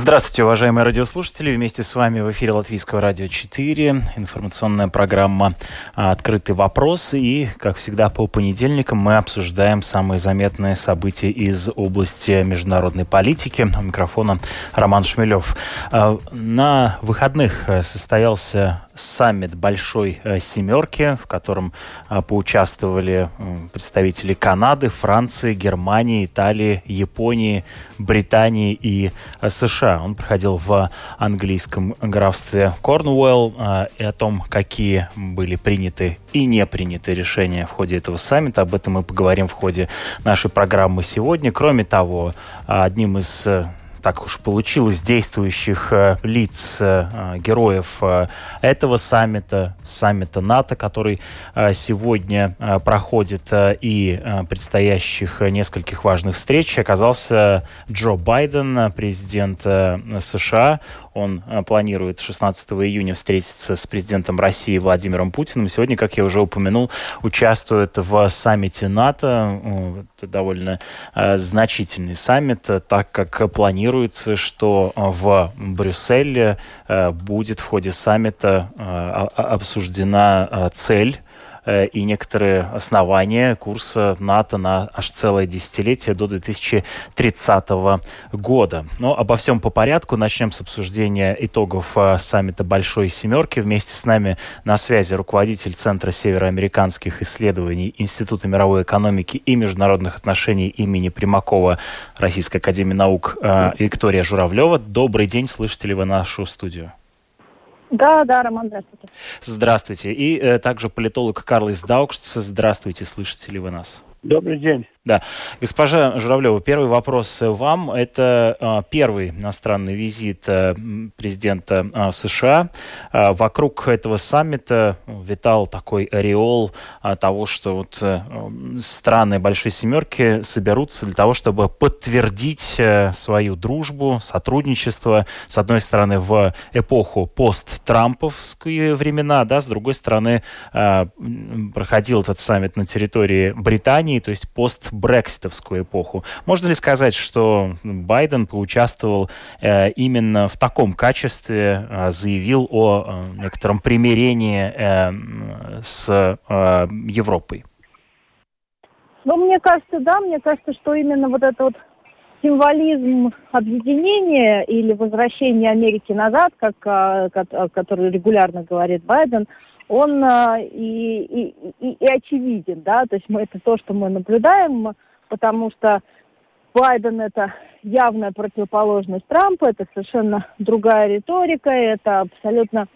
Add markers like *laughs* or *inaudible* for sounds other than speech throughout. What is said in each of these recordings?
Здравствуйте, уважаемые радиослушатели. Вместе с вами в эфире Латвийского радио 4. Информационная программа «Открытый вопрос». И, как всегда, по понедельникам мы обсуждаем самые заметные события из области международной политики. У микрофона Роман Шмелев. А, на выходных состоялся саммит Большой э, Семерки, в котором а, поучаствовали представители Канады, Франции, Германии, Италии, Японии, Британии и э, США. Он проходил в английском графстве Корнуэлл а, и о том, какие были приняты и не приняты решения в ходе этого саммита. Об этом мы поговорим в ходе нашей программы сегодня. Кроме того, одним из э, так уж получилось, действующих э, лиц, э, героев э, этого саммита, саммита НАТО, который сегодня проходит, и предстоящих нескольких важных встреч, оказался Джо Байден, президент США. Он э, планирует 16 июня встретиться с президентом России Владимиром Путиным. Сегодня, как я уже упомянул, участвует в саммите НАТО. Это довольно э, значительный саммит, так как планируется, что в Брюсселе э, будет в ходе саммита обсуждена цель Э, и некоторые основания курса НАТО на аж целое десятилетие до 2030 года. Но обо всем по порядку. Начнем с обсуждения итогов э, саммита Большой Семерки. Вместе с нами на связи руководитель Центра североамериканских исследований Института мировой экономики и международных отношений имени Примакова Российской академии наук э, Виктория Журавлева. Добрый день, слышите ли вы нашу студию? Да, да, Роман, здравствуйте. Здравствуйте. И э, также политолог Карлис Даукшц. Здравствуйте, слышите ли вы нас? Добрый день. Да. Госпожа Журавлева, первый вопрос вам. Это а, первый иностранный визит а, президента а, США. А, вокруг этого саммита витал такой ореол того, что вот а, страны Большой Семерки соберутся для того, чтобы подтвердить а, свою дружбу, сотрудничество, с одной стороны, в эпоху пост-трамповские времена, да, с другой стороны, проходил этот саммит на территории Британии, то есть пост брекситовскую эпоху. Можно ли сказать, что Байден поучаствовал э, именно в таком качестве, э, заявил о э, некотором примирении э, с э, Европой? Ну, мне кажется, да, мне кажется, что именно вот этот вот символизм объединения или возвращения Америки назад, как, э, который регулярно говорит Байден, он э, и, и, и, очевиден, да, то есть мы это то, что мы наблюдаем, потому что Байден это явная противоположность Трампа, это совершенно другая риторика, это абсолютно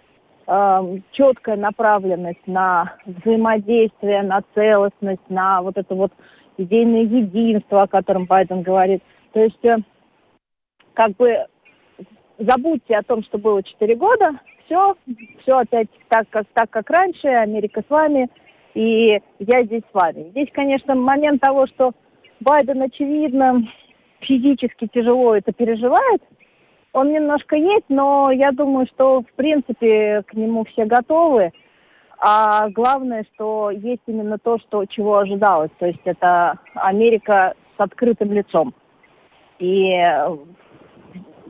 э, четкая направленность на взаимодействие, на целостность, на вот это вот идейное единство, о котором Байден говорит. То есть, э, как бы забудьте о том, что было четыре года, все, все опять так, как, так, как раньше, Америка с вами, и я здесь с вами. Здесь, конечно, момент того, что Байден, очевидно, физически тяжело это переживает, он немножко есть, но я думаю, что, в принципе, к нему все готовы. А главное, что есть именно то, что, чего ожидалось. То есть это Америка с открытым лицом. И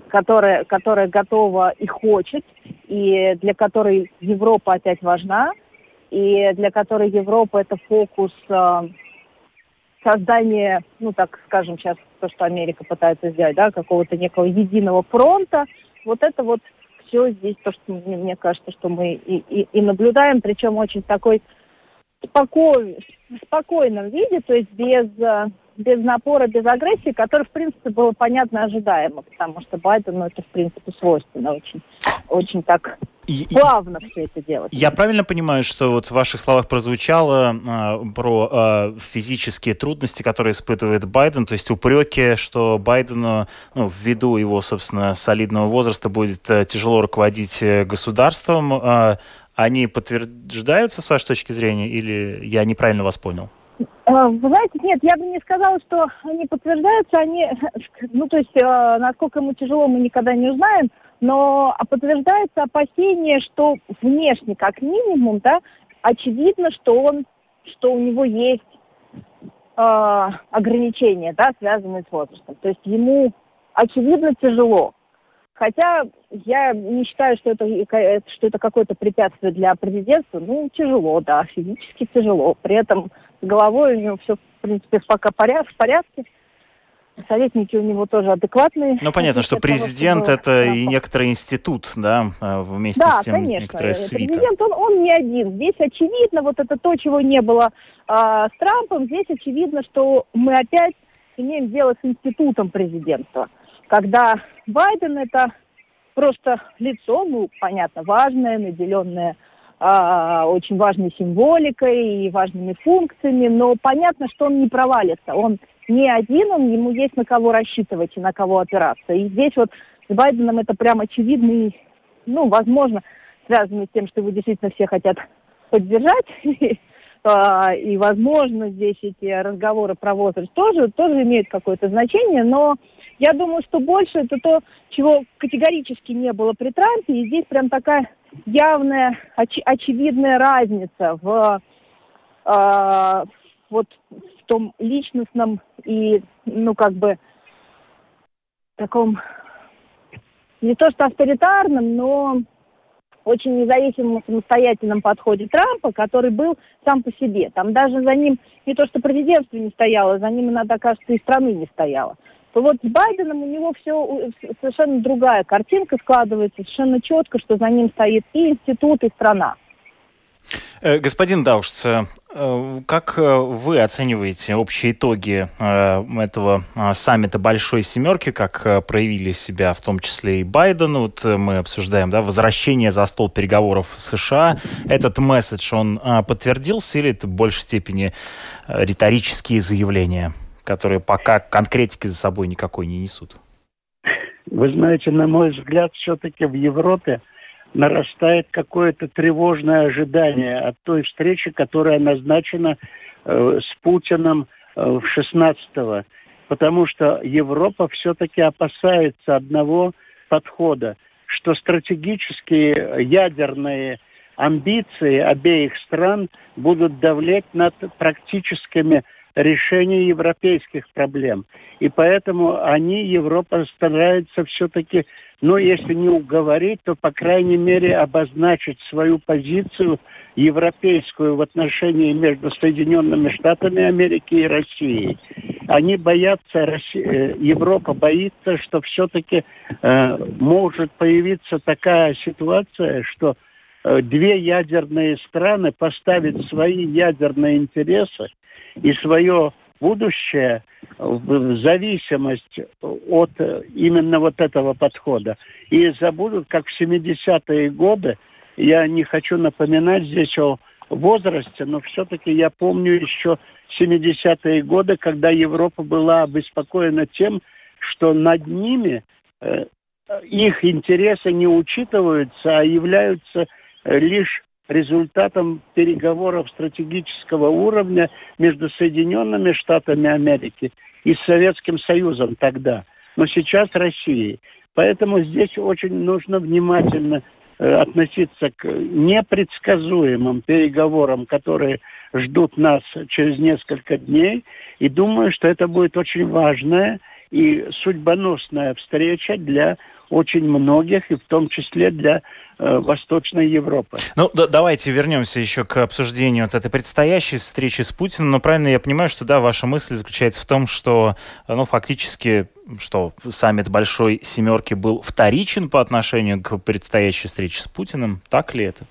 которая, которая готова и хочет, и для которой Европа опять важна, и для которой Европа это фокус э, создания, ну так скажем сейчас, то, что Америка пытается сделать, да, какого-то некого единого фронта. Вот это вот все здесь, то, что мне, мне кажется, что мы и, и, и наблюдаем, причем очень такой в спокойном виде, то есть без э, без напора, без агрессии, который, в принципе, было понятно ожидаемо, потому что Байдену это, в принципе, свойственно очень, очень так плавно все это делать. Я правильно понимаю, что вот в ваших словах прозвучало э, про э, физические трудности, которые испытывает Байден, то есть упреки, что Байдену, ну, ввиду его, собственно, солидного возраста будет э, тяжело руководить э, государством, э, они подтверждаются с вашей точки зрения или я неправильно вас понял? вы знаете, нет, я бы не сказала, что они подтверждаются, они, *laughs* ну, то есть, насколько ему тяжело, мы никогда не узнаем, но подтверждается опасение, что внешне, как минимум, да, очевидно, что он, что у него есть э, ограничения, да, связанные с возрастом. То есть ему очевидно тяжело. Хотя я не считаю, что это, что это какое-то препятствие для президентства. Ну, тяжело, да, физически тяжело. При этом с головой у него все, в принципе, пока в порядке советники у него тоже адекватные. Ну, понятно, что президент того, это и некоторый институт, да, а, вместе да, с тем конечно. некоторая свита. Президент, он, он не один. Здесь очевидно, вот это то, чего не было а, с Трампом, здесь очевидно, что мы опять имеем дело с институтом президентства. Когда Байден это просто лицо, ну, понятно, важное, наделенное а, очень важной символикой и важными функциями, но понятно, что он не провалится. Он не один, он, ему есть на кого рассчитывать и на кого опираться. И здесь вот с Байденом это прям очевидный, ну, возможно, связано с тем, что его действительно все хотят поддержать. *laughs* А, и, возможно, здесь эти разговоры про возраст тоже, тоже имеют какое-то значение, но я думаю, что больше это то, чего категорически не было при Трампе, и здесь прям такая явная, оч- очевидная разница в, э, вот в том личностном и, ну, как бы, таком, не то что авторитарном, но очень независимом самостоятельном подходе Трампа, который был сам по себе. Там даже за ним не то что президентство не стояло, за ним иногда, кажется, и страны не стояло. То вот с Байденом у него все совершенно другая картинка складывается, совершенно четко, что за ним стоит и институт, и страна. Э, господин Даушц, э, как э, вы оцениваете общие итоги этого саммита Большой Семерки, как проявили себя в том числе и Байден? Вот мы обсуждаем да, возвращение за стол переговоров США. Этот месседж, он подтвердился или это в большей степени риторические заявления, которые пока конкретики за собой никакой не несут? Вы знаете, на мой взгляд, все-таки в Европе нарастает какое-то тревожное ожидание от той встречи, которая назначена э, с Путиным э, в 16-го. Потому что Европа все-таки опасается одного подхода, что стратегические ядерные амбиции обеих стран будут давлеть над практическими решениями европейских проблем. И поэтому они, Европа, старается все-таки ну, если не уговорить, то, по крайней мере, обозначить свою позицию европейскую в отношении между Соединенными Штатами Америки и Россией. Они боятся, Россия, э, Европа боится, что все-таки э, может появиться такая ситуация, что э, две ядерные страны поставят свои ядерные интересы и свое будущее в зависимость от именно вот этого подхода. И забудут, как в 70-е годы, я не хочу напоминать здесь о возрасте, но все-таки я помню еще 70-е годы, когда Европа была обеспокоена тем, что над ними э, их интересы не учитываются, а являются лишь результатом переговоров стратегического уровня между Соединенными Штатами Америки и Советским Союзом тогда, но сейчас Россией. Поэтому здесь очень нужно внимательно э, относиться к непредсказуемым переговорам, которые ждут нас через несколько дней. И думаю, что это будет очень важная и судьбоносная встреча для очень многих, и в том числе для э, Восточной Европы. Ну, да, давайте вернемся еще к обсуждению вот этой предстоящей встречи с Путиным. Но правильно я понимаю, что да, ваша мысль заключается в том, что, ну, фактически, что саммит Большой Семерки был вторичен по отношению к предстоящей встрече с Путиным. Так ли это?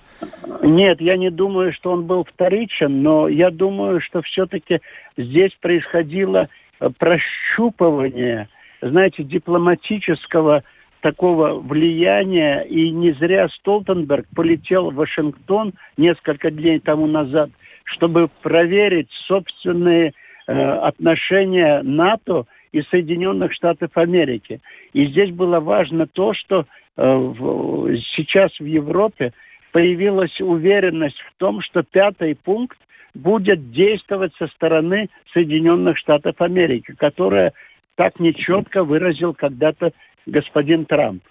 Нет, я не думаю, что он был вторичен, но я думаю, что все-таки здесь происходило э, прощупывание, знаете, дипломатического такого влияния, и не зря Столтенберг полетел в Вашингтон несколько дней тому назад, чтобы проверить собственные э, отношения НАТО и Соединенных Штатов Америки. И здесь было важно то, что э, в, сейчас в Европе появилась уверенность в том, что пятый пункт будет действовать со стороны Соединенных Штатов Америки, которая так нечетко выразил когда-то господин Трамп.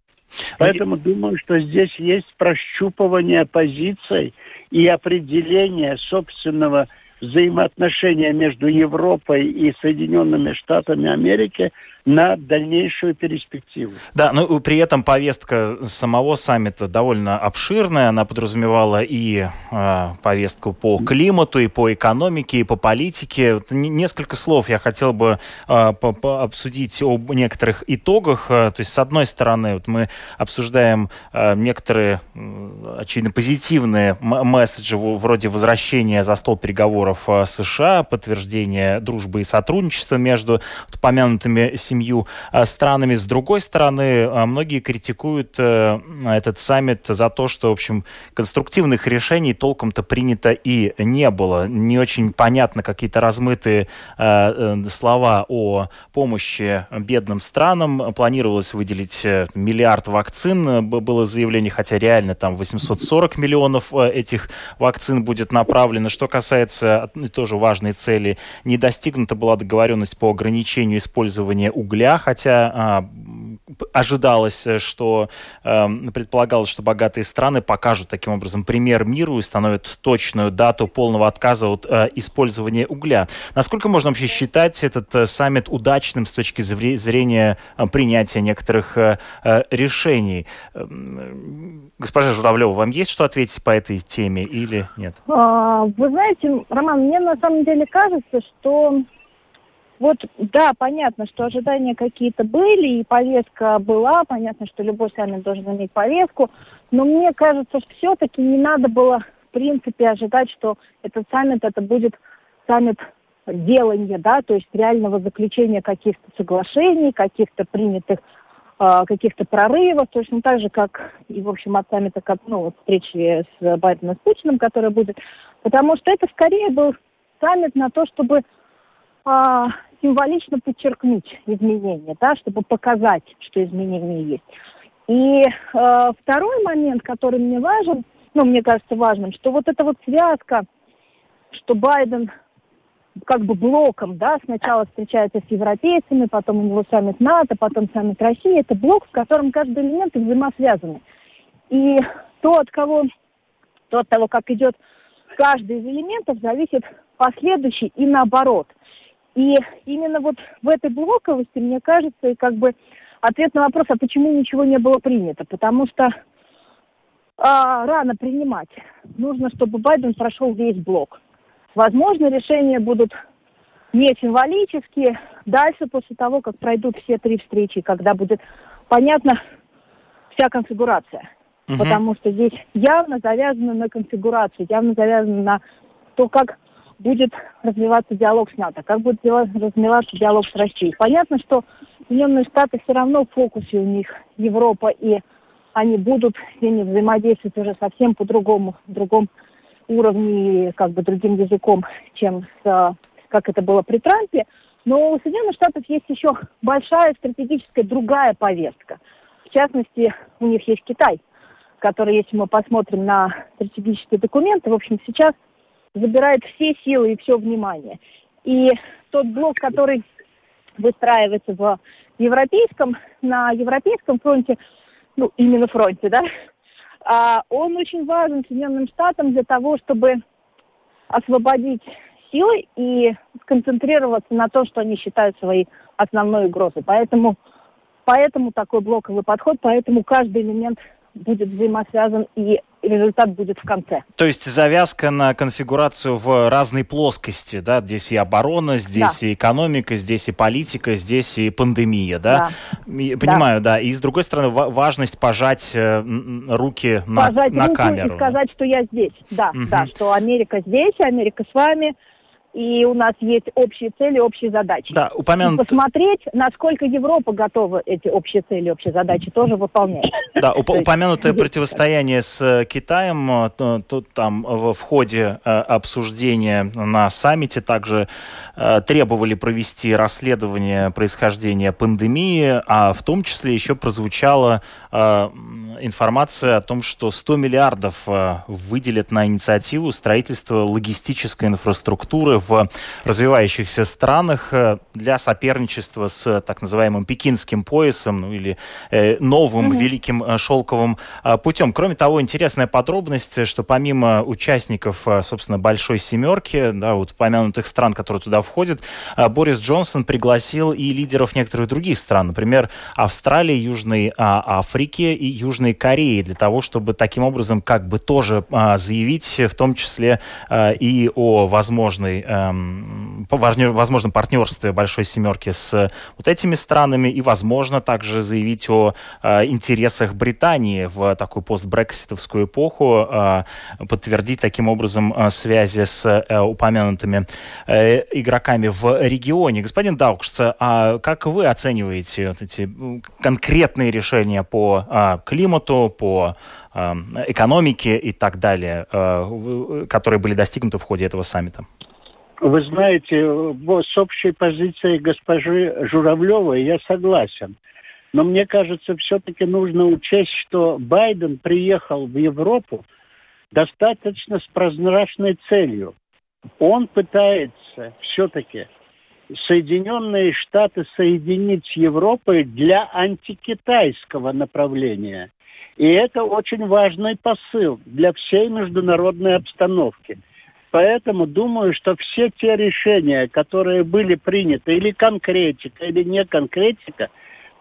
Поэтому думаю, что здесь есть прощупывание позиций и определение собственного взаимоотношения между Европой и Соединенными Штатами Америки на дальнейшую перспективу. Да, но при этом повестка самого саммита довольно обширная. Она подразумевала и э, повестку по климату, и по экономике, и по политике. Вот несколько слов я хотел бы э, обсудить об некоторых итогах. Э, то есть, с одной стороны, вот мы обсуждаем э, некоторые, очевидно, позитивные месседжи вроде возвращения за стол переговоров США, подтверждения дружбы и сотрудничества между упомянутыми семью а, странами. С другой стороны, а, многие критикуют э, этот саммит за то, что, в общем, конструктивных решений толком-то принято и не было. Не очень понятно какие-то размытые э, э, слова о помощи бедным странам. Планировалось выделить миллиард вакцин, было заявление, хотя реально там 840 миллионов этих вакцин будет направлено. Что касается тоже важной цели, не достигнута была договоренность по ограничению использования угля, хотя а, ожидалось, что э, предполагалось, что богатые страны покажут таким образом пример миру и становят точную дату полного отказа от э, использования угля. Насколько можно вообще считать этот э, саммит удачным с точки зрения э, принятия некоторых э, э, решений? Э, госпожа Журавлева, вам есть что ответить по этой теме или нет? А, вы знаете, Роман, мне на самом деле кажется, что вот, да, понятно, что ожидания какие-то были, и повестка была, понятно, что любой саммит должен иметь повестку, но мне кажется, что все-таки не надо было, в принципе, ожидать, что этот саммит, это будет саммит делания, да, то есть реального заключения каких-то соглашений, каких-то принятых э, каких-то прорывов, точно так же, как и, в общем, от саммита, как, ну, вот встречи с Байденом с Путиным, которая будет, потому что это скорее был саммит на то, чтобы а, символично подчеркнуть изменения, да, чтобы показать, что изменения есть. И э, второй момент, который мне важен, ну, мне кажется важным, что вот эта вот связка, что Байден как бы блоком, да, сначала встречается с европейцами, потом у него саммит НАТО, потом саммит России, это блок, в котором каждый элемент взаимосвязаны. И то, от кого, то от того, как идет каждый из элементов, зависит последующий и наоборот – и именно вот в этой блоковости, мне кажется, и как бы ответ на вопрос, а почему ничего не было принято. Потому что а, рано принимать. Нужно, чтобы Байден прошел весь блок. Возможно, решения будут не символические. Дальше, после того, как пройдут все три встречи, когда будет понятна вся конфигурация. Угу. Потому что здесь явно завязано на конфигурацию, явно завязано на то, как будет развиваться диалог с НАТО, как будет развиваться диалог с Россией. Понятно, что Соединенные Штаты все равно в фокусе у них Европа, и они будут с ними взаимодействовать уже совсем по другому, другом уровне, как бы другим языком, чем с, как это было при Трампе. Но у Соединенных Штатов есть еще большая стратегическая другая повестка. В частности, у них есть Китай, который, если мы посмотрим на стратегические документы, в общем, сейчас – забирает все силы и все внимание. И тот блок, который выстраивается в европейском, на европейском фронте, ну, именно фронте, да, а, он очень важен Соединенным Штатам для того, чтобы освободить силы и сконцентрироваться на том, что они считают своей основной угрозой. Поэтому, поэтому такой блоковый подход, поэтому каждый элемент будет взаимосвязан и результат будет в конце. То есть завязка на конфигурацию в разной плоскости, да? Здесь и оборона, здесь да. и экономика, здесь и политика, здесь и пандемия, да? да. Понимаю, да. да. И с другой стороны, важность пожать э, руки на, пожать на руку камеру. и сказать, что я здесь. Да, угу. да, что Америка здесь, Америка с вами, и у нас есть общие цели, общие задачи. Да, упомянут... И посмотреть, насколько Европа готова эти общие цели, общие задачи тоже выполнять. Да, уп упомянутое противостояние с э, Китаем, э, тут там в, ходе э, обсуждения на саммите также требовали провести расследование происхождения пандемии, а в том числе еще прозвучала информация о том, что 100 миллиардов э, выделят на инициативу строительства логистической инфраструктуры в развивающихся странах э, для соперничества с так называемым пекинским поясом, ну или э, новым mm-hmm. великим шелковым путем. Кроме того, интересная подробность, что помимо участников, собственно, большой семерки, да, вот упомянутых стран, которые туда входят, Борис Джонсон пригласил и лидеров некоторых других стран, например, Австралии, Южной а, Африки и Южной Кореи, для того, чтобы таким образом как бы тоже а, заявить, в том числе а, и о возможной, эм, возможном партнерстве Большой Семерки с вот этими странами и, возможно, также заявить о интересах Британии в такую постбрекситовскую эпоху, подтвердить таким образом связи с э, упомянутыми э, игроками в регионе. Господин Даукшц, а как вы оцениваете вот эти конкретные решения по а, климату, по а, экономике и так далее, а, которые были достигнуты в ходе этого саммита? Вы знаете, с общей позицией госпожи Журавлевой я согласен. Но мне кажется, все-таки нужно учесть, что Байден приехал в Европу достаточно с прозрачной целью. Он пытается все-таки Соединенные Штаты соединить с Европой для антикитайского направления. И это очень важный посыл для всей международной обстановки. Поэтому думаю, что все те решения, которые были приняты, или конкретика, или не конкретика,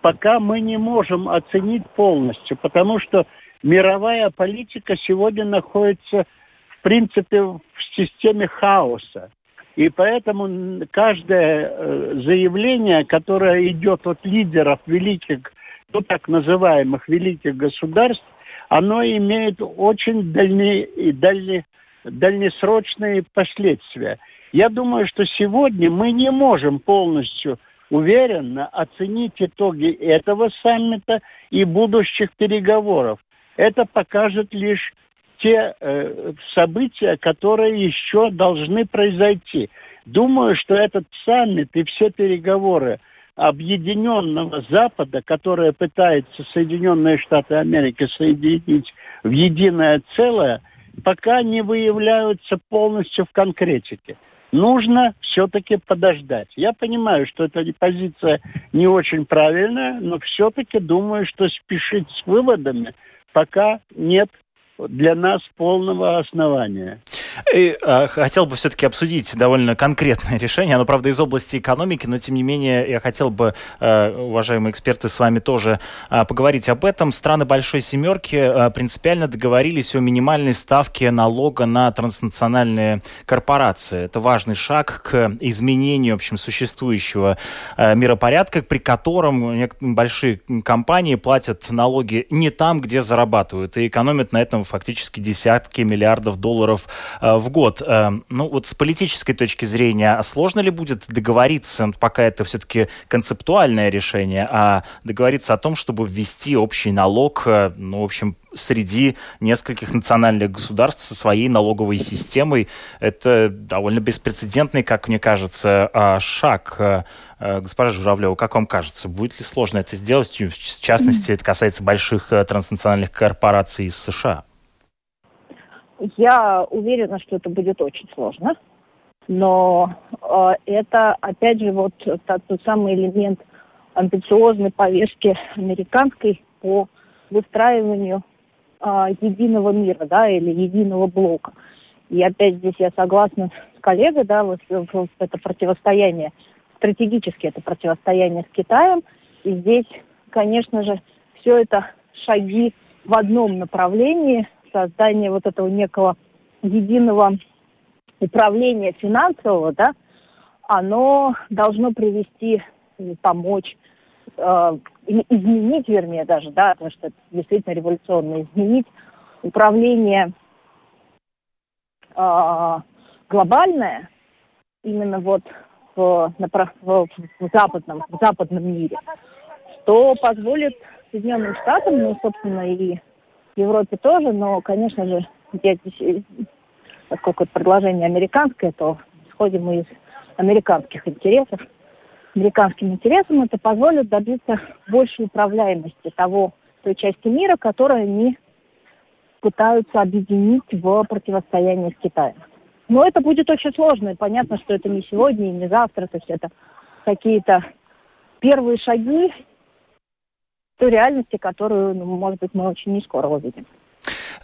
пока мы не можем оценить полностью, потому что мировая политика сегодня находится, в принципе, в системе хаоса. И поэтому каждое э, заявление, которое идет от лидеров великих, ну так называемых великих государств, оно имеет очень дальне, дальне, дальнесрочные последствия. Я думаю, что сегодня мы не можем полностью уверенно оценить итоги этого саммита и будущих переговоров. Это покажет лишь те э, события, которые еще должны произойти. Думаю, что этот саммит и все переговоры объединенного Запада, которые пытаются Соединенные Штаты Америки соединить в единое целое, пока не выявляются полностью в конкретике. Нужно все-таки подождать. Я понимаю, что эта позиция не очень правильная, но все-таки думаю, что спешить с выводами пока нет для нас полного основания. И, э, хотел бы все-таки обсудить довольно конкретное *laughs* решение. Оно, правда, из области экономики, но, тем не менее, я хотел бы, э, уважаемые эксперты, с вами тоже э, поговорить об этом. Страны Большой Семерки э, принципиально договорились о минимальной ставке налога на транснациональные корпорации. Это важный шаг к изменению, в общем, существующего э, миропорядка, при котором большие компании платят налоги не там, где зарабатывают, и экономят на этом фактически десятки миллиардов долларов в год. Э, ну вот с политической точки зрения, а сложно ли будет договориться, пока это все-таки концептуальное решение, а договориться о том, чтобы ввести общий налог, э, ну, в общем, среди нескольких национальных государств со своей налоговой системой. Это довольно беспрецедентный, как мне кажется, шаг. Госпожа Журавлева, как вам кажется, будет ли сложно это сделать? В частности, это касается больших транснациональных корпораций из США. Я уверена, что это будет очень сложно, но э, это, опять же, вот тот, тот самый элемент амбициозной повестки американской по выстраиванию э, единого мира, да, или единого блока. И опять здесь я согласна с коллегой, да, вот, вот это противостояние, стратегически это противостояние с Китаем. И здесь, конечно же, все это шаги в одном направлении – создание вот этого некого единого управления финансового, да, оно должно привести, помочь, э, изменить, вернее, даже, да, потому что это действительно революционно, изменить управление э, глобальное именно вот в, на, в, в, западном, в западном мире, что позволит Соединенным Штатам, ну, собственно, и в Европе тоже, но, конечно же, я здесь, поскольку это предложение американское, то исходим мы из американских интересов. Американским интересам это позволит добиться большей управляемости того той части мира, которую они пытаются объединить в противостоянии с Китаем. Но это будет очень сложно, и понятно, что это не сегодня и не завтра, то есть это какие-то первые шаги той реальности, которую, ну, может быть, мы очень не скоро увидим.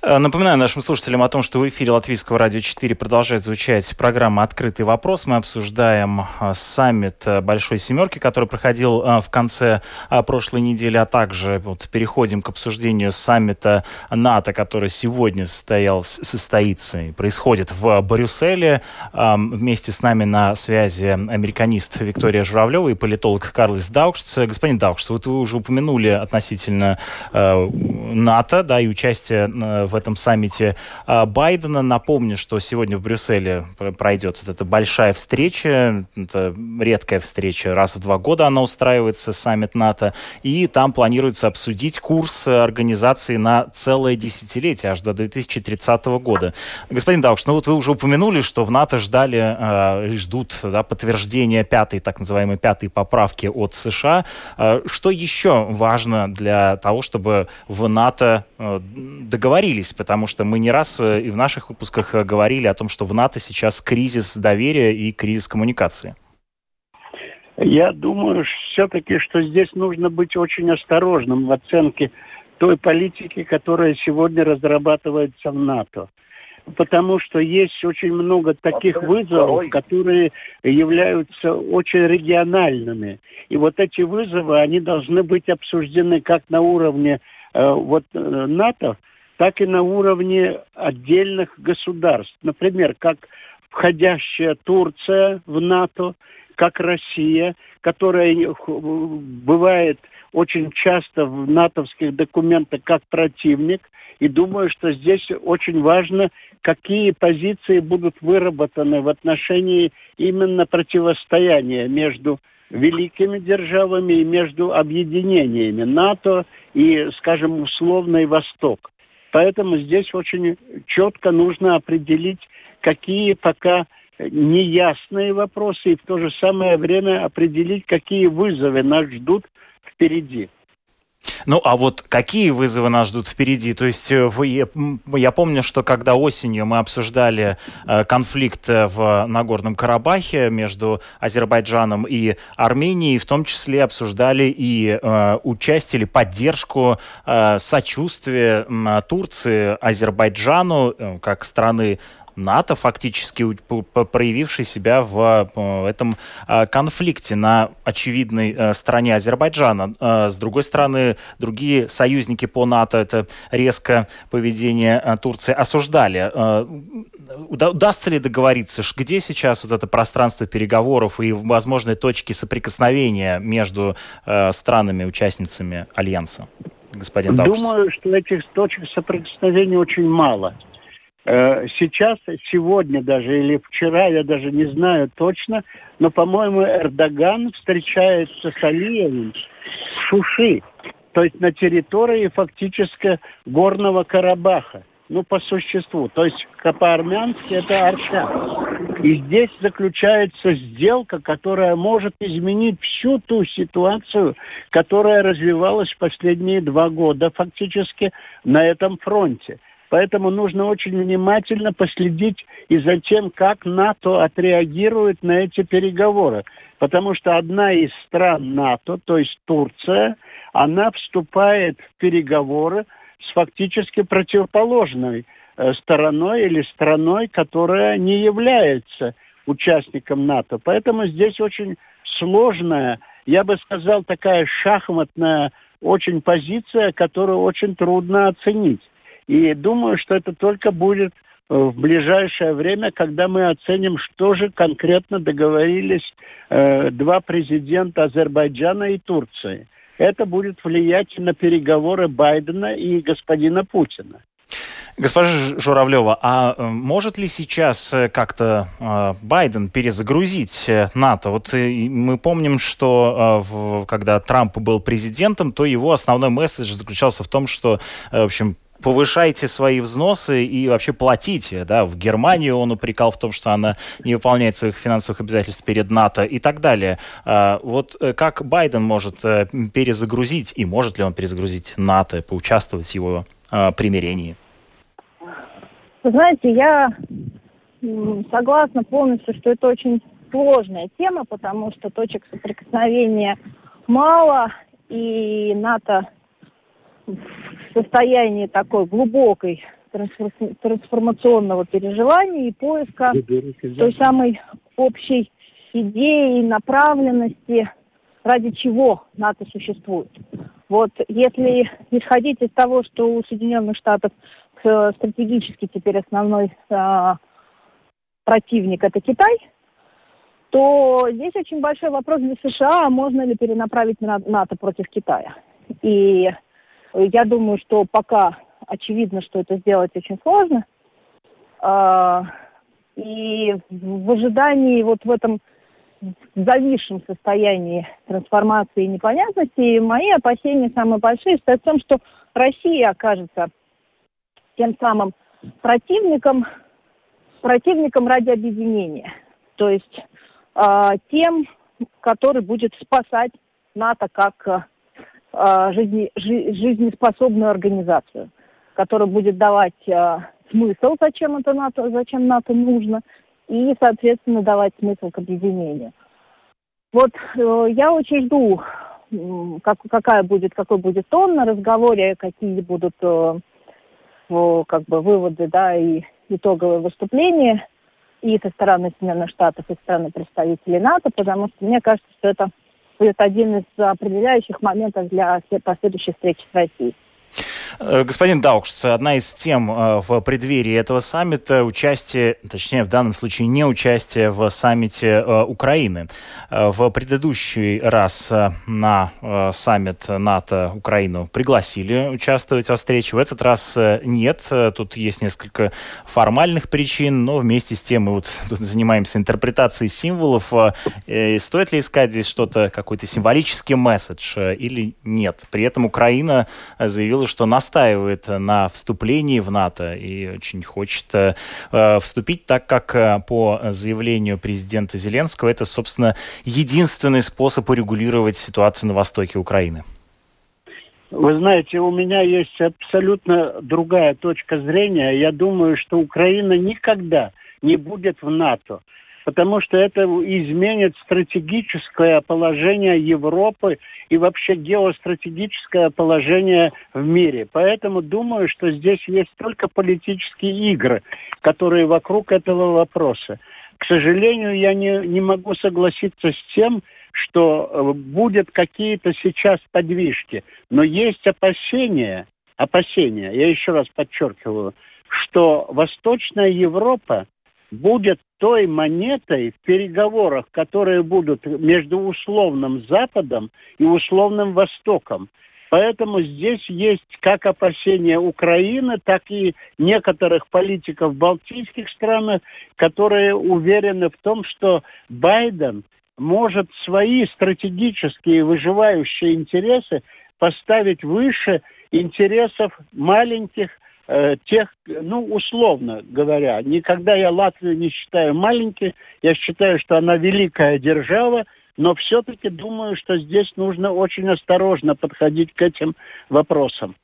Э, напоминаю нашим слушателям о том, что в эфире Латвийского радио 4 продолжает звучать программа «Открытый вопрос». Мы обсуждаем э, саммит э, Большой Семерки, который проходил в конце прошлой недели, а также вот переходим к обсуждению саммита НАТО, который сегодня состоял, состоится и происходит в Брюсселе. Вместе с нами на связи американист Виктория Журавлева и политолог Карлос Даукшц. Господин Даукшц, вот вы уже упомянули относительно НАТО, да, и участие в в этом саммите а, Байдена. Напомню, что сегодня в Брюсселе пройдет вот эта большая встреча, это редкая встреча, раз в два года она устраивается, саммит НАТО, и там планируется обсудить курс организации на целое десятилетие, аж до 2030 года. Господин Даукш, ну вот вы уже упомянули, что в НАТО ждали э, ждут да, подтверждения пятой, так называемой пятой поправки от США. Э, что еще важно для того, чтобы в НАТО договорились договорились, потому что мы не раз э, и в наших выпусках э, говорили о том, что в НАТО сейчас кризис доверия и кризис коммуникации. Я думаю все-таки, что здесь нужно быть очень осторожным в оценке той политики, которая сегодня разрабатывается в НАТО. Потому что есть очень много таких вызовов, которые являются очень региональными. И вот эти вызовы, они должны быть обсуждены как на уровне э, вот, э, НАТО, так и на уровне отдельных государств. Например, как входящая Турция в НАТО, как Россия, которая бывает очень часто в натовских документах как противник. И думаю, что здесь очень важно, какие позиции будут выработаны в отношении именно противостояния между великими державами и между объединениями НАТО и, скажем, условный Восток. Поэтому здесь очень четко нужно определить, какие пока неясные вопросы, и в то же самое время определить, какие вызовы нас ждут впереди. Ну, а вот какие вызовы нас ждут впереди? То есть э, вы, я помню, что когда осенью мы обсуждали э, конфликт э, в Нагорном Карабахе между Азербайджаном и Арменией, в том числе обсуждали и участие или поддержку, сочувствие Турции Азербайджану как страны НАТО, фактически проявивший себя в э, этом э, конфликте на очевидной э, стороне Азербайджана. С другой стороны, другие союзники по НАТО это резко поведение Турции осуждали. Удастся ли договориться, где сейчас вот это пространство переговоров и возможные точки соприкосновения между странами-участницами Альянса? Господин. Думаю, что этих точек соприкосновения очень мало. Э, сейчас, сегодня даже или вчера, я даже не знаю точно, но, по-моему, Эрдоган встречается с Алиевым в Шуши, то есть на территории фактически Горного Карабаха. Ну, по существу. То есть по-армянски это Арча. И здесь заключается сделка, которая может изменить всю ту ситуацию, которая развивалась последние два года фактически на этом фронте. Поэтому нужно очень внимательно последить и за тем, как НАТО отреагирует на эти переговоры. Потому что одна из стран НАТО, то есть Турция, она вступает в переговоры с фактически противоположной э, стороной или страной, которая не является участником НАТО. Поэтому здесь очень сложная, я бы сказал, такая шахматная очень позиция, которую очень трудно оценить. И думаю, что это только будет э, в ближайшее время, когда мы оценим, что же конкретно договорились э, два президента Азербайджана и Турции. Это будет влиять на переговоры Байдена и господина Путина. Госпожа Журавлева, а э, может ли сейчас э, как-то Байден перезагрузить НАТО? Вот мы помним, что когда Трамп был президентом, то его основной месседж заключался в том, что, в общем, повышайте свои взносы и вообще платите. Да? В Германию он упрекал в том, что она не выполняет своих финансовых обязательств перед НАТО и так далее. А, вот э, как Байден может э, перезагрузить, и может ли он перезагрузить НАТО, поучаствовать в его а, примирении? Вы знаете, я согласна полностью, что это очень сложная тема, потому что точек соприкосновения мало, и НАТО в состоянии такой глубокой трансформационного переживания и поиска той самой общей идеи, направленности, ради чего НАТО существует. Вот если исходить из того, что у Соединенных Штатов стратегически теперь основной а, противник это Китай, то здесь очень большой вопрос для США, можно ли перенаправить НАТО против Китая. И я думаю, что пока очевидно, что это сделать очень сложно. А, и в ожидании вот в этом зависшем состоянии трансформации и непонятности, мои опасения самые большие стоят в том, что Россия окажется тем самым противником, противником ради объединения. То есть э, тем, который будет спасать НАТО как э, жизни, жи, жизнеспособную организацию, которая будет давать э, смысл, зачем это НАТО, зачем НАТО нужно, и, соответственно, давать смысл к объединению. Вот э, я очень жду, как, какая будет, какой будет тон на разговоре, какие будут э, как бы выводы, да, и итоговые выступления и со стороны Соединенных Штатов, и со стороны представителей НАТО, потому что мне кажется, что это будет один из определяющих моментов для последующей встречи с Россией. Э, господин Даукшц, одна из тем э, в преддверии этого саммита участие, точнее в данном случае не участие в саммите э, Украины. В предыдущий раз на саммит НАТО Украину пригласили участвовать во встрече. В этот раз нет. Тут есть несколько формальных причин, но вместе с тем мы вот тут занимаемся интерпретацией символов. Стоит ли искать здесь что-то, какой-то символический месседж или нет? При этом Украина заявила, что нас настаивает на вступлении в НАТО и очень хочет э, вступить, так как э, по заявлению президента Зеленского это, собственно, единственный способ урегулировать ситуацию на востоке Украины. Вы знаете, у меня есть абсолютно другая точка зрения. Я думаю, что Украина никогда не будет в НАТО потому что это изменит стратегическое положение Европы и вообще геостратегическое положение в мире. Поэтому думаю, что здесь есть только политические игры, которые вокруг этого вопроса. К сожалению, я не, не могу согласиться с тем, что э, будут какие-то сейчас подвижки. Но есть опасения, опасения, я еще раз подчеркиваю, что Восточная Европа будет той монетой в переговорах, которые будут между условным Западом и условным Востоком. Поэтому здесь есть как опасения Украины, так и некоторых политиков балтийских странах, которые уверены в том, что Байден может свои стратегические выживающие интересы поставить выше интересов маленьких э, тех, ну, условно говоря, никогда я Латвию не считаю маленькой, я считаю, что она великая держава, но все-таки думаю, что здесь нужно очень осторожно подходить к этим вопросам.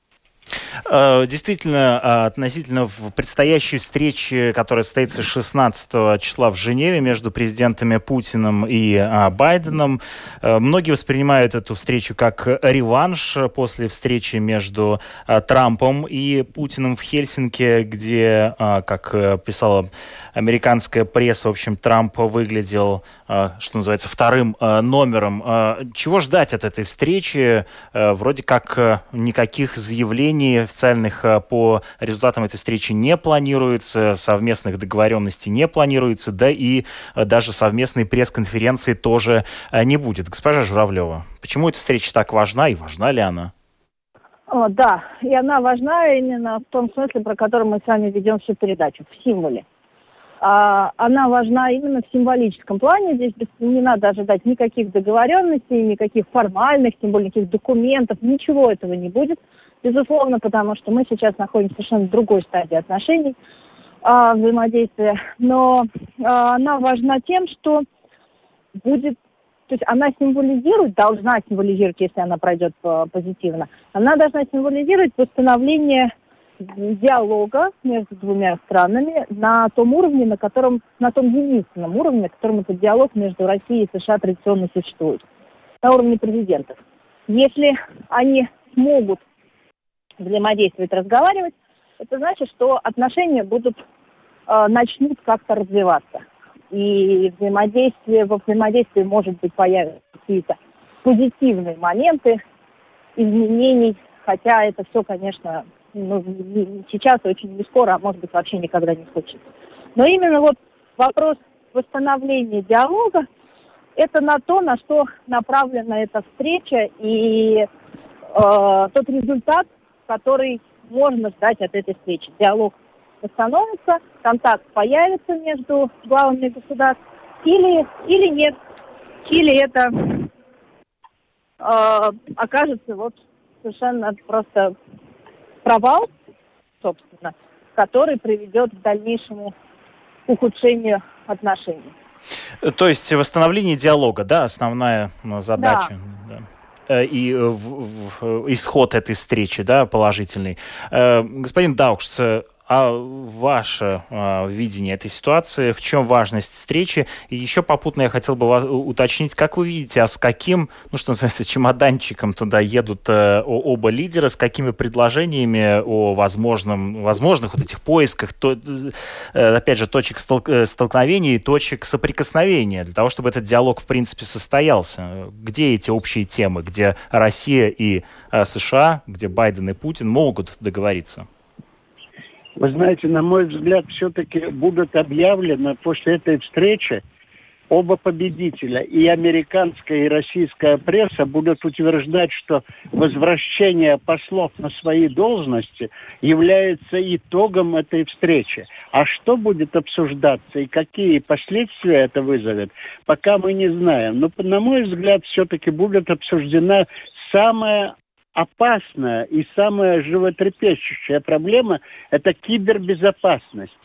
Э, действительно, э, относительно предстоящей встречи, которая состоится 16 числа в Женеве между президентами Путиным и э, Байденом, многие воспринимают эту встречу как реванш после встречи между Трампом и Путиным в Хельсинки, где, как писала американская пресса, в общем, Трамп выглядел, что называется, вторым номером. Чего ждать от этой встречи? Вроде как никаких заявлений официальных э, по результатам этой встречи не планируется, совместных договоренностей не планируется, да и э, даже совместной пресс-конференции тоже э, не будет. Госпожа Журавлева, почему эта встреча так важна и важна ли она? О, да, и она важна именно в том смысле, про который мы с вами ведем всю передачу, в символе. а, она важна именно в символическом плане. Здесь не надо ожидать никаких договоренностей, никаких формальных, тем более никаких документов, ничего этого не будет, безусловно, потому что мы сейчас находимся совершенно в другой стадии отношений, а, взаимодействия. Но а, она важна тем, что будет то есть она символизирует, должна символизировать, если она пройдет а, позитивно, она должна символизировать восстановление диалога между двумя странами на том уровне, на котором, на том единственном уровне, на котором этот диалог между Россией и США традиционно существует, на уровне президентов. Если они смогут взаимодействовать, разговаривать, это значит, что отношения будут, э, начнут как-то развиваться. И взаимодействие, во взаимодействии, может быть, появятся какие-то позитивные моменты изменений, хотя это все, конечно, ну, сейчас очень не скоро, а может быть вообще никогда не случится. Но именно вот вопрос восстановления диалога, это на то, на что направлена эта встреча и э, тот результат, который можно ждать от этой встречи. Диалог восстановится, контакт появится между главами государств или, или нет, или это э, окажется вот совершенно просто провал, собственно, который приведет к дальнейшему ухудшению отношений. То есть восстановление диалога, да, основная задача. Да. Да. Э, и в, в, исход этой встречи, да, положительный. Э, господин Даукс, а ваше а, видение этой ситуации, в чем важность встречи? И еще попутно я хотел бы вас уточнить, как вы видите, а с каким, ну что называется, *laughs* чемоданчиком туда едут а, оба лидера, с какими предложениями о возможном, возможных вот этих поисках, то, э, опять же, точек столк, э, столкновения и точек соприкосновения, для того, чтобы этот диалог, в принципе, состоялся? Где эти общие темы, где Россия и США, где Байден и Путин могут договориться? Вы знаете, на мой взгляд, все-таки будут объявлены после этой встречи оба победителя. И американская, и российская пресса будут утверждать, что возвращение послов на свои должности является итогом этой встречи. А что будет обсуждаться и какие последствия это вызовет, пока мы не знаем. Но, на мой взгляд, все-таки будет обсуждена самая опасная и самая животрепещущая проблема – это кибербезопасность.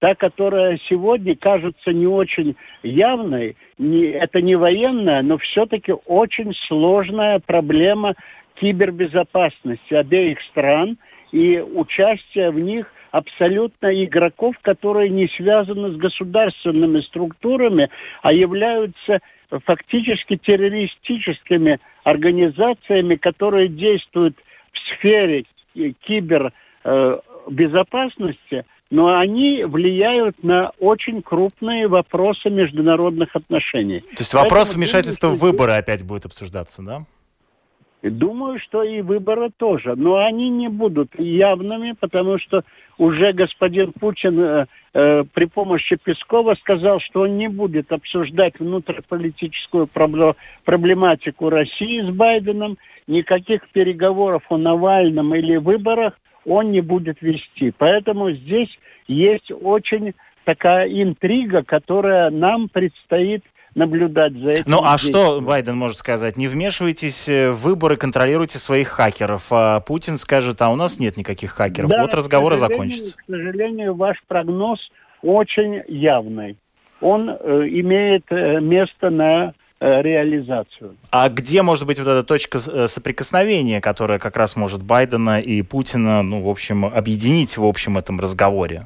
Та, которая сегодня кажется не очень явной, не, это не военная, но все-таки очень сложная проблема кибербезопасности обеих стран и участия в них абсолютно игроков, которые не связаны с государственными структурами, а являются фактически террористическими организациями, которые действуют в сфере кибербезопасности, но они влияют на очень крупные вопросы международных отношений. То есть вопрос Поэтому вмешательства в выборы опять будет обсуждаться, да? Думаю, что и выборы тоже, но они не будут явными, потому что уже господин Путин э, э, при помощи Пескова сказал, что он не будет обсуждать внутриполитическую проблематику России с Байденом, никаких переговоров о Навальном или выборах он не будет вести. Поэтому здесь есть очень такая интрига, которая нам предстоит наблюдать за этим. Ну а что Байден может сказать? Не вмешивайтесь в выборы, контролируйте своих хакеров. А Путин скажет, а у нас нет никаких хакеров. Да, вот разговор и закончится. К сожалению, ваш прогноз очень явный. Он э, имеет э, место на э, реализацию. А где может быть вот эта точка э, соприкосновения, которая как раз может Байдена и Путина, ну, в общем, объединить в общем этом разговоре?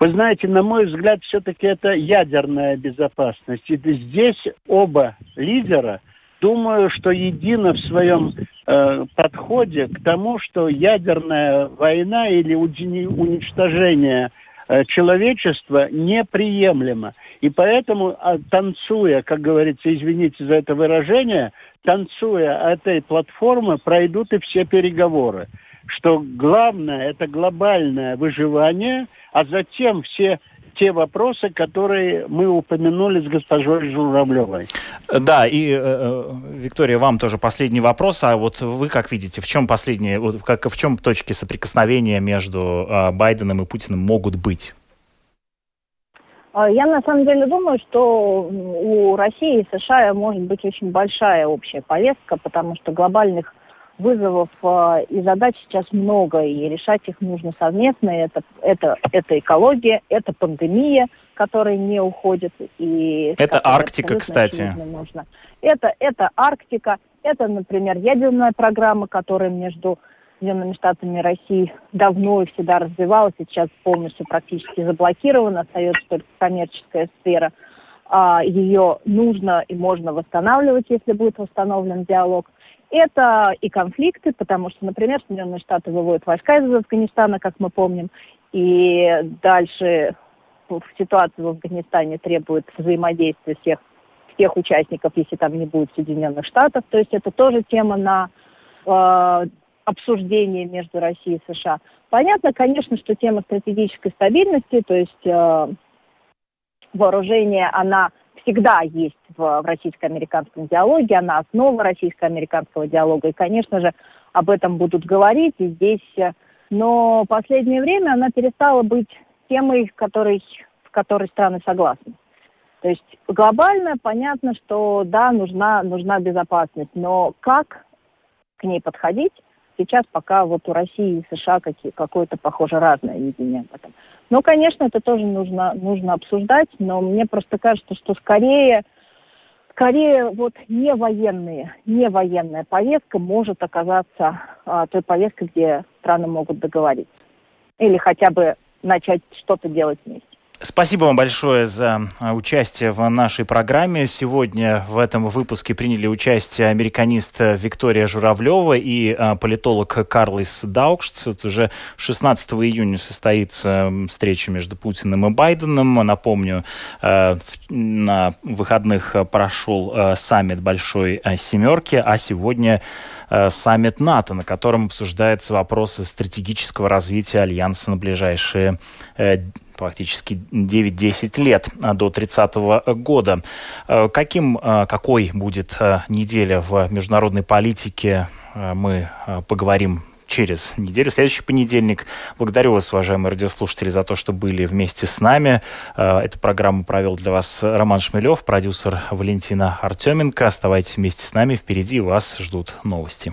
Вы знаете, на мой взгляд, все-таки это ядерная безопасность. И здесь оба лидера, думаю, что едины в своем э, подходе к тому, что ядерная война или уничтожение э, человечества неприемлемо. И поэтому, а, танцуя, как говорится, извините за это выражение, танцуя этой платформы, пройдут и все переговоры. Что главное – это глобальное выживание – а затем все те вопросы, которые мы упомянули с госпожой Журавлевой. Да, и, э, э, Виктория, вам тоже последний вопрос. А вот вы как видите, в чем последние, вот, как, в чем точки соприкосновения между э, Байденом и Путиным могут быть? Я на самом деле думаю, что у России и США может быть очень большая общая повестка, потому что глобальных вызовов э, и задач сейчас много, и решать их нужно совместно. Это, это, это экология, это пандемия, которая не уходит. И это Арктика, кстати. Нужно. Это, это Арктика, это, например, ядерная программа, которая между Соединенными Штатами и Россией давно и всегда развивалась, и сейчас полностью практически заблокирована, остается только коммерческая сфера. А, ее нужно и можно восстанавливать, если будет восстановлен диалог. Это и конфликты, потому что, например, Соединенные Штаты выводят войска из Афганистана, как мы помним, и дальше в ситуации в Афганистане требует взаимодействия всех, всех участников, если там не будет Соединенных Штатов. То есть это тоже тема на э, обсуждение между Россией и США. Понятно, конечно, что тема стратегической стабильности, то есть э, вооружение, она всегда есть в, российско-американском диалоге, она основа российско-американского диалога, и, конечно же, об этом будут говорить и здесь. Э, но последнее время она перестала быть темой, которой, в которой страны согласны. То есть глобально понятно, что да, нужна, нужна безопасность, но как к ней подходить, сейчас пока вот у России и США какие, какое-то, похоже, разное видение об этом. Ну, конечно, это тоже нужно, нужно обсуждать, но мне просто кажется, что скорее, скорее вот не военные, не военная повестка может оказаться а, той повесткой, где страны могут договориться. Или хотя бы начать что-то делать вместе. Спасибо вам большое за а, участие в нашей программе. Сегодня в этом выпуске приняли участие американист Виктория Журавлева и а, политолог Карлис Даукшц. Это уже 16 июня состоится встреча между Путиным и Байденом. Напомню, а, на выходных прошел саммит Большой Семерки, а сегодня саммит НАТО, на котором обсуждаются вопросы стратегического развития Альянса на ближайшие э, практически 9-10 лет а, до 30 года. Э, каким, э, какой будет э, неделя в международной политике, мы поговорим через неделю, следующий понедельник. Благодарю вас, уважаемые радиослушатели, за то, что были вместе с нами. Эту программу провел для вас Роман Шмелев, продюсер Валентина Артеменко. Оставайтесь вместе с нами, впереди вас ждут новости.